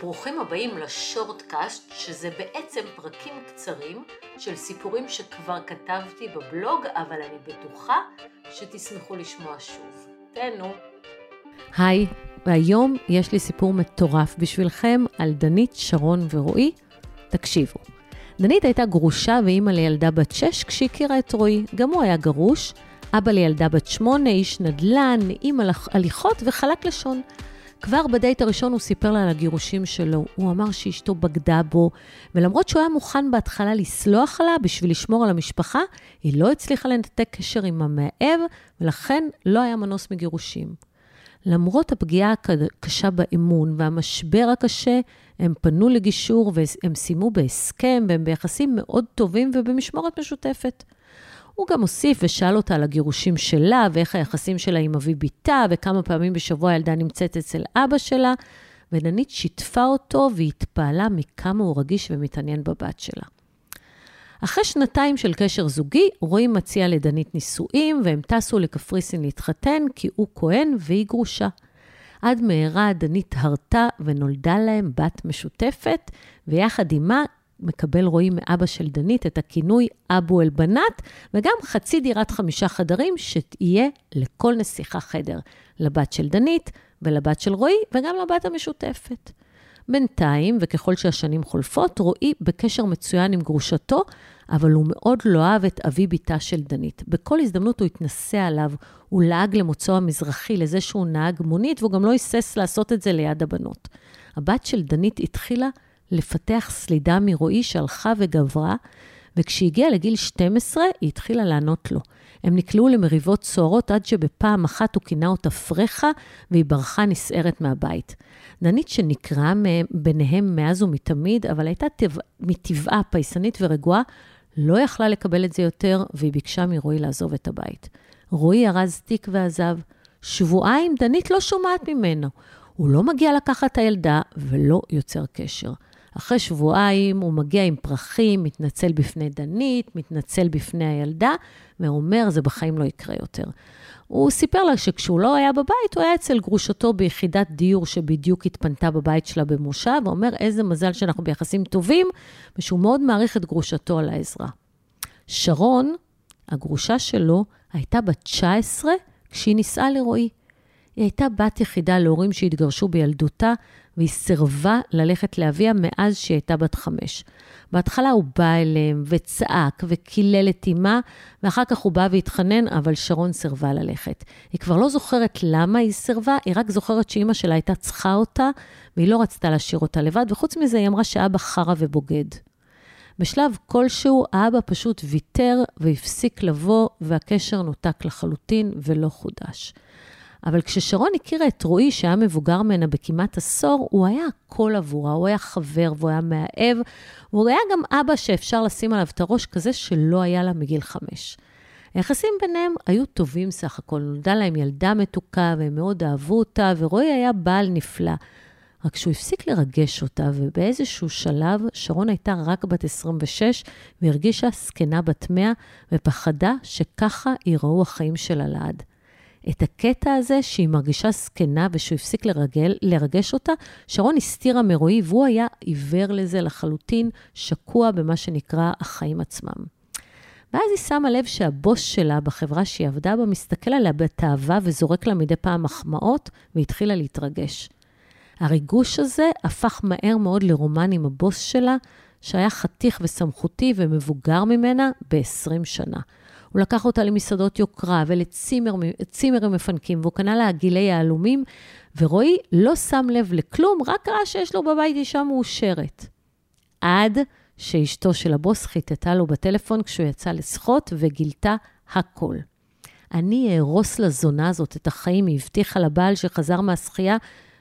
ברוכים הבאים לשורטקאסט, שזה בעצם פרקים קצרים של סיפורים שכבר כתבתי בבלוג, אבל אני בטוחה שתשמחו לשמוע שוב. תהנו. היי, והיום יש לי סיפור מטורף בשבילכם על דנית, שרון ורועי. תקשיבו. דנית הייתה גרושה ואימא לילדה בת שש כשהכירה את רועי. גם הוא היה גרוש, אבא לילדה בת שמונה, איש נדל"ן, נעים הליכות וחלק לשון. כבר בדייט הראשון הוא סיפר לה על הגירושים שלו. הוא אמר שאשתו בגדה בו, ולמרות שהוא היה מוכן בהתחלה לסלוח עליה בשביל לשמור על המשפחה, היא לא הצליחה לנתק קשר עם המאהב, ולכן לא היה מנוס מגירושים. למרות הפגיעה הקשה באמון והמשבר הקשה, הם פנו לגישור והם סיימו בהסכם, והם ביחסים מאוד טובים ובמשמורת משותפת. הוא גם הוסיף ושאל אותה על הגירושים שלה, ואיך היחסים שלה עם אבי בתה, וכמה פעמים בשבוע הילדה נמצאת אצל אבא שלה, ודנית שיתפה אותו והתפעלה מכמה הוא רגיש ומתעניין בבת שלה. אחרי שנתיים של קשר זוגי, רועי מציע לדנית נישואים, והם טסו לקפריסין להתחתן, כי הוא כהן והיא גרושה. עד מהרה דנית הרתה ונולדה להם בת משותפת, ויחד עימה מקבל רועי מאבא של דנית את הכינוי אבו אל-בנת, וגם חצי דירת חמישה חדרים שתהיה לכל נסיכה חדר, לבת של דנית ולבת של רועי, וגם לבת המשותפת. בינתיים, וככל שהשנים חולפות, רועי בקשר מצוין עם גרושתו, אבל הוא מאוד לא אהב את אבי בתה של דנית. בכל הזדמנות הוא התנסה עליו, הוא לעג למוצאו המזרחי, לזה שהוא נהג מונית, והוא גם לא היסס לעשות את זה ליד הבנות. הבת של דנית התחילה לפתח סלידה מרועי שהלכה וגברה, וכשהגיעה לגיל 12, היא התחילה לענות לו. הם נקלעו למריבות סוערות עד שבפעם אחת הוא כינה אותה פרחה, והיא ברחה נסערת מהבית. דנית שנקראה ביניהם מאז ומתמיד, אבל הייתה טבע, מטבעה פייסנית ורגועה, לא יכלה לקבל את זה יותר, והיא ביקשה מרועי לעזוב את הבית. רועי ארז תיק ועזב. שבועיים דנית לא שומעת ממנו. הוא לא מגיע לקחת את הילדה ולא יוצר קשר. אחרי שבועיים הוא מגיע עם פרחים, מתנצל בפני דנית, מתנצל בפני הילדה, ואומר, זה בחיים לא יקרה יותר. הוא סיפר לה שכשהוא לא היה בבית, הוא היה אצל גרושתו ביחידת דיור שבדיוק התפנתה בבית שלה במושב, ואומר, איזה מזל שאנחנו ביחסים טובים, ושהוא מאוד מעריך את גרושתו על העזרה. שרון, הגרושה שלו, הייתה בת 19 כשהיא נישאה לרועי. היא הייתה בת יחידה להורים שהתגרשו בילדותה, והיא סירבה ללכת לאביה מאז שהיא הייתה בת חמש. בהתחלה הוא בא אליהם וצעק וקילל את אמה, ואחר כך הוא בא והתחנן, אבל שרון סירבה ללכת. היא כבר לא זוכרת למה היא סירבה, היא רק זוכרת שאימא שלה הייתה צריכה אותה, והיא לא רצתה להשאיר אותה לבד, וחוץ מזה היא אמרה שאבא חרא ובוגד. בשלב כלשהו, האבא פשוט ויתר והפסיק לבוא, והקשר נותק לחלוטין ולא חודש. אבל כששרון הכירה את רועי, שהיה מבוגר ממנה בכמעט עשור, הוא היה הכל עבורה, הוא היה חבר והוא היה מאהב, והוא היה גם אבא שאפשר לשים עליו את הראש כזה שלא היה לה מגיל חמש. היחסים ביניהם היו טובים סך הכל, נולדה להם ילדה מתוקה והם מאוד אהבו אותה, ורועי היה בעל נפלא. רק שהוא הפסיק לרגש אותה, ובאיזשהו שלב שרון הייתה רק בת 26, והרגישה זקנה בת 100, ופחדה שככה ייראו החיים שלה לעד. את הקטע הזה שהיא מרגישה זקנה ושהוא הפסיק לרגל, לרגש אותה, שרון הסתירה מרועי והוא היה עיוור לזה לחלוטין, שקוע במה שנקרא החיים עצמם. ואז היא שמה לב שהבוס שלה בחברה שהיא עבדה בה מסתכל עליה בתאווה וזורק לה מדי פעם מחמאות, והתחילה להתרגש. הריגוש הזה הפך מהר מאוד לרומן עם הבוס שלה, שהיה חתיך וסמכותי ומבוגר ממנה ב-20 שנה. הוא לקח אותה למסעדות יוקרה ולצימרים מפנקים, והוא קנה לה עגילי יהלומים, ורועי לא שם לב לכלום, רק ראה שיש לו בבית אישה מאושרת. עד שאשתו של הבוס חיטטה לו בטלפון כשהוא יצא לשחות וגילתה הכל. אני אהרוס לזונה הזאת את החיים, היא הבטיחה לבעל שחזר מהשחייה,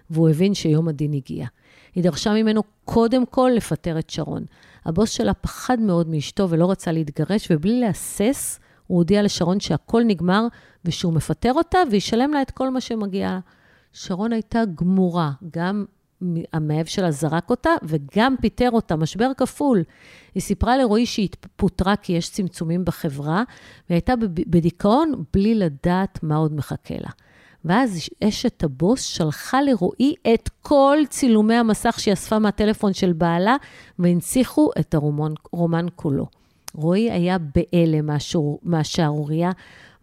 והוא הבין שיום הדין הגיע. היא דרשה ממנו קודם כל לפטר את שרון. הבוס שלה פחד מאוד מאשתו ולא רצה להתגרש, ובלי להסס, הוא הודיע לשרון שהכל נגמר ושהוא מפטר אותה וישלם לה את כל מה שמגיע לה. שרון הייתה גמורה, גם המאהב שלה זרק אותה וגם פיטר אותה, משבר כפול. היא סיפרה לרועי שהיא פוטרה כי יש צמצומים בחברה, והיא הייתה בדיכאון בלי לדעת מה עוד מחכה לה. ואז אשת הבוס שלחה לרועי את כל צילומי המסך שהיא אספה מהטלפון של בעלה, והנציחו את הרומן כולו. רועי היה בהלם מהשערורייה,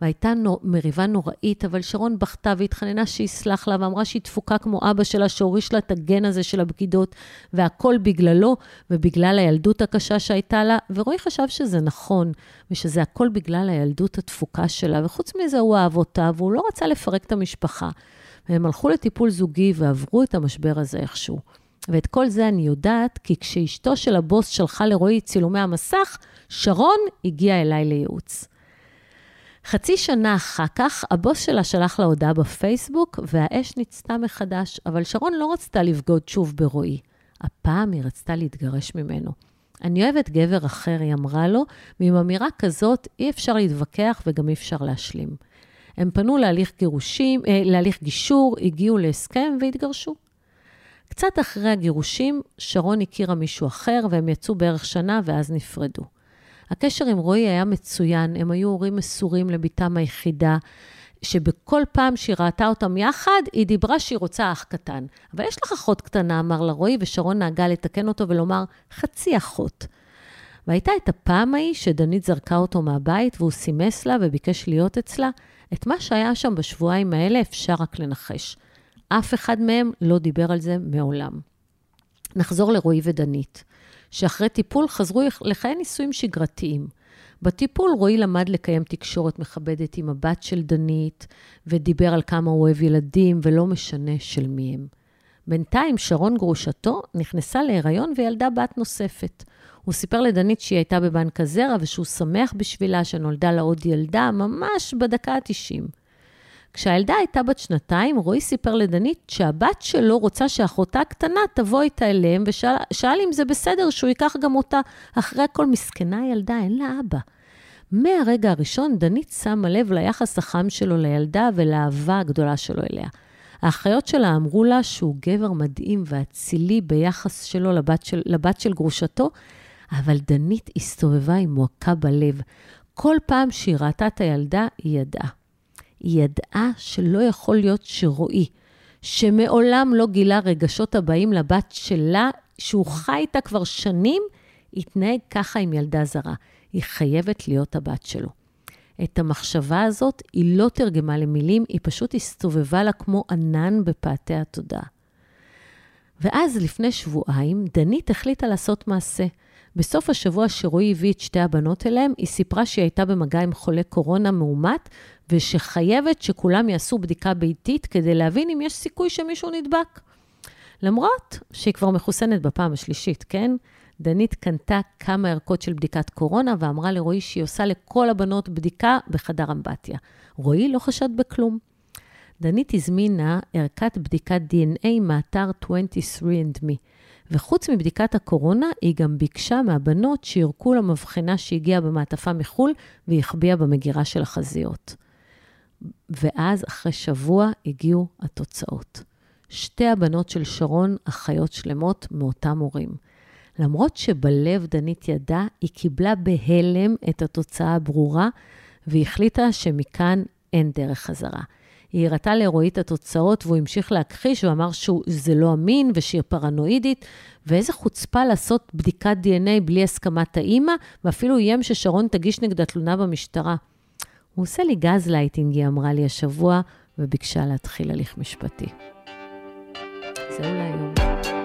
והייתה מריבה נוראית, אבל שרון בכתה והתחננה שיסלח לה, ואמרה שהיא תפוקה כמו אבא שלה, שהוריש לה את הגן הזה של הבגידות, והכל בגללו, ובגלל הילדות הקשה שהייתה לה, ורועי חשב שזה נכון, ושזה הכל בגלל הילדות התפוקה שלה, וחוץ מזה הוא אהב אותה, והוא לא רצה לפרק את המשפחה. והם הלכו לטיפול זוגי ועברו את המשבר הזה איכשהו. ואת כל זה אני יודעת, כי כשאשתו של הבוס שלחה לרועי צילומי המסך, שרון הגיע אליי לייעוץ. חצי שנה אחר כך, הבוס שלה שלח לה הודעה בפייסבוק, והאש ניצתה מחדש, אבל שרון לא רצתה לבגוד שוב ברועי. הפעם היא רצתה להתגרש ממנו. אני אוהבת גבר אחר, היא אמרה לו, ועם אמירה כזאת אי אפשר להתווכח וגם אי אפשר להשלים. הם פנו להליך גירושים, אה, להליך גישור, הגיעו להסכם והתגרשו. קצת אחרי הגירושים, שרון הכירה מישהו אחר, והם יצאו בערך שנה ואז נפרדו. הקשר עם רועי היה מצוין, הם היו הורים מסורים לביתם היחידה, שבכל פעם שהיא ראתה אותם יחד, היא דיברה שהיא רוצה אח קטן. אבל יש לך אחות קטנה, אמר לה רועי, ושרון נהגה לתקן אותו ולומר, חצי אחות. והייתה את הפעם ההיא שדנית זרקה אותו מהבית, והוא סימס לה וביקש להיות אצלה. את מה שהיה שם בשבועיים האלה אפשר רק לנחש. אף אחד מהם לא דיבר על זה מעולם. נחזור לרועי ודנית. שאחרי טיפול חזרו לחיי נישואים שגרתיים. בטיפול רועי למד לקיים תקשורת מכבדת עם הבת של דנית, ודיבר על כמה הוא אוהב ילדים, ולא משנה של מי הם. בינתיים שרון גרושתו נכנסה להיריון וילדה בת נוספת. הוא סיפר לדנית שהיא הייתה בבנק הזרע ושהוא שמח בשבילה שנולדה לה עוד ילדה ממש בדקה ה-90. כשהילדה הייתה בת שנתיים, רועי סיפר לדנית שהבת שלו רוצה שאחותה הקטנה תבוא איתה אליהם, ושאל אם זה בסדר שהוא ייקח גם אותה. אחרי הכל, מסכנה ילדה, אין לה אבא. מהרגע הראשון, דנית שמה לב ליחס החם שלו לילדה ולאהבה הגדולה שלו אליה. האחיות שלה אמרו לה שהוא גבר מדהים ואצילי ביחס שלו לבת של, לבת של גרושתו, אבל דנית הסתובבה עם מועקה בלב. כל פעם שהיא ראתה את הילדה, היא ידעה. היא ידעה שלא יכול להיות שרועי, שמעולם לא גילה רגשות הבאים לבת שלה, שהוא חי איתה כבר שנים, יתנהג ככה עם ילדה זרה. היא חייבת להיות הבת שלו. את המחשבה הזאת היא לא תרגמה למילים, היא פשוט הסתובבה לה כמו ענן בפאתי התודעה. ואז, לפני שבועיים, דנית החליטה לעשות מעשה. בסוף השבוע שרועי הביא את שתי הבנות אליהם, היא סיפרה שהיא הייתה במגע עם חולה קורונה מאומת, ושחייבת שכולם יעשו בדיקה ביתית כדי להבין אם יש סיכוי שמישהו נדבק. למרות שהיא כבר מחוסנת בפעם השלישית, כן? דנית קנתה כמה ערכות של בדיקת קורונה ואמרה לרועי שהיא עושה לכל הבנות בדיקה בחדר אמבטיה. רועי לא חשד בכלום. דנית הזמינה ערכת בדיקת DNA מאתר 23andMe. וחוץ מבדיקת הקורונה, היא גם ביקשה מהבנות שירקו למבחנה שהגיעה במעטפה מחו"ל והחביאה במגירה של החזיות. ואז, אחרי שבוע, הגיעו התוצאות. שתי הבנות של שרון, אחיות שלמות מאותם הורים. למרות שבלב דנית ידעה, היא קיבלה בהלם את התוצאה הברורה, והחליטה שמכאן אין דרך חזרה. היא הראתה לרועי את התוצאות, והוא המשיך להכחיש, הוא אמר שזה לא אמין ושהיא פרנואידית, ואיזה חוצפה לעשות בדיקת DNA בלי הסכמת האימא, ואפילו איים ששרון תגיש נגדה תלונה במשטרה. הוא עושה לי גז לייטינג, היא אמרה לי השבוע, וביקשה להתחיל הליך משפטי. זהו להיום.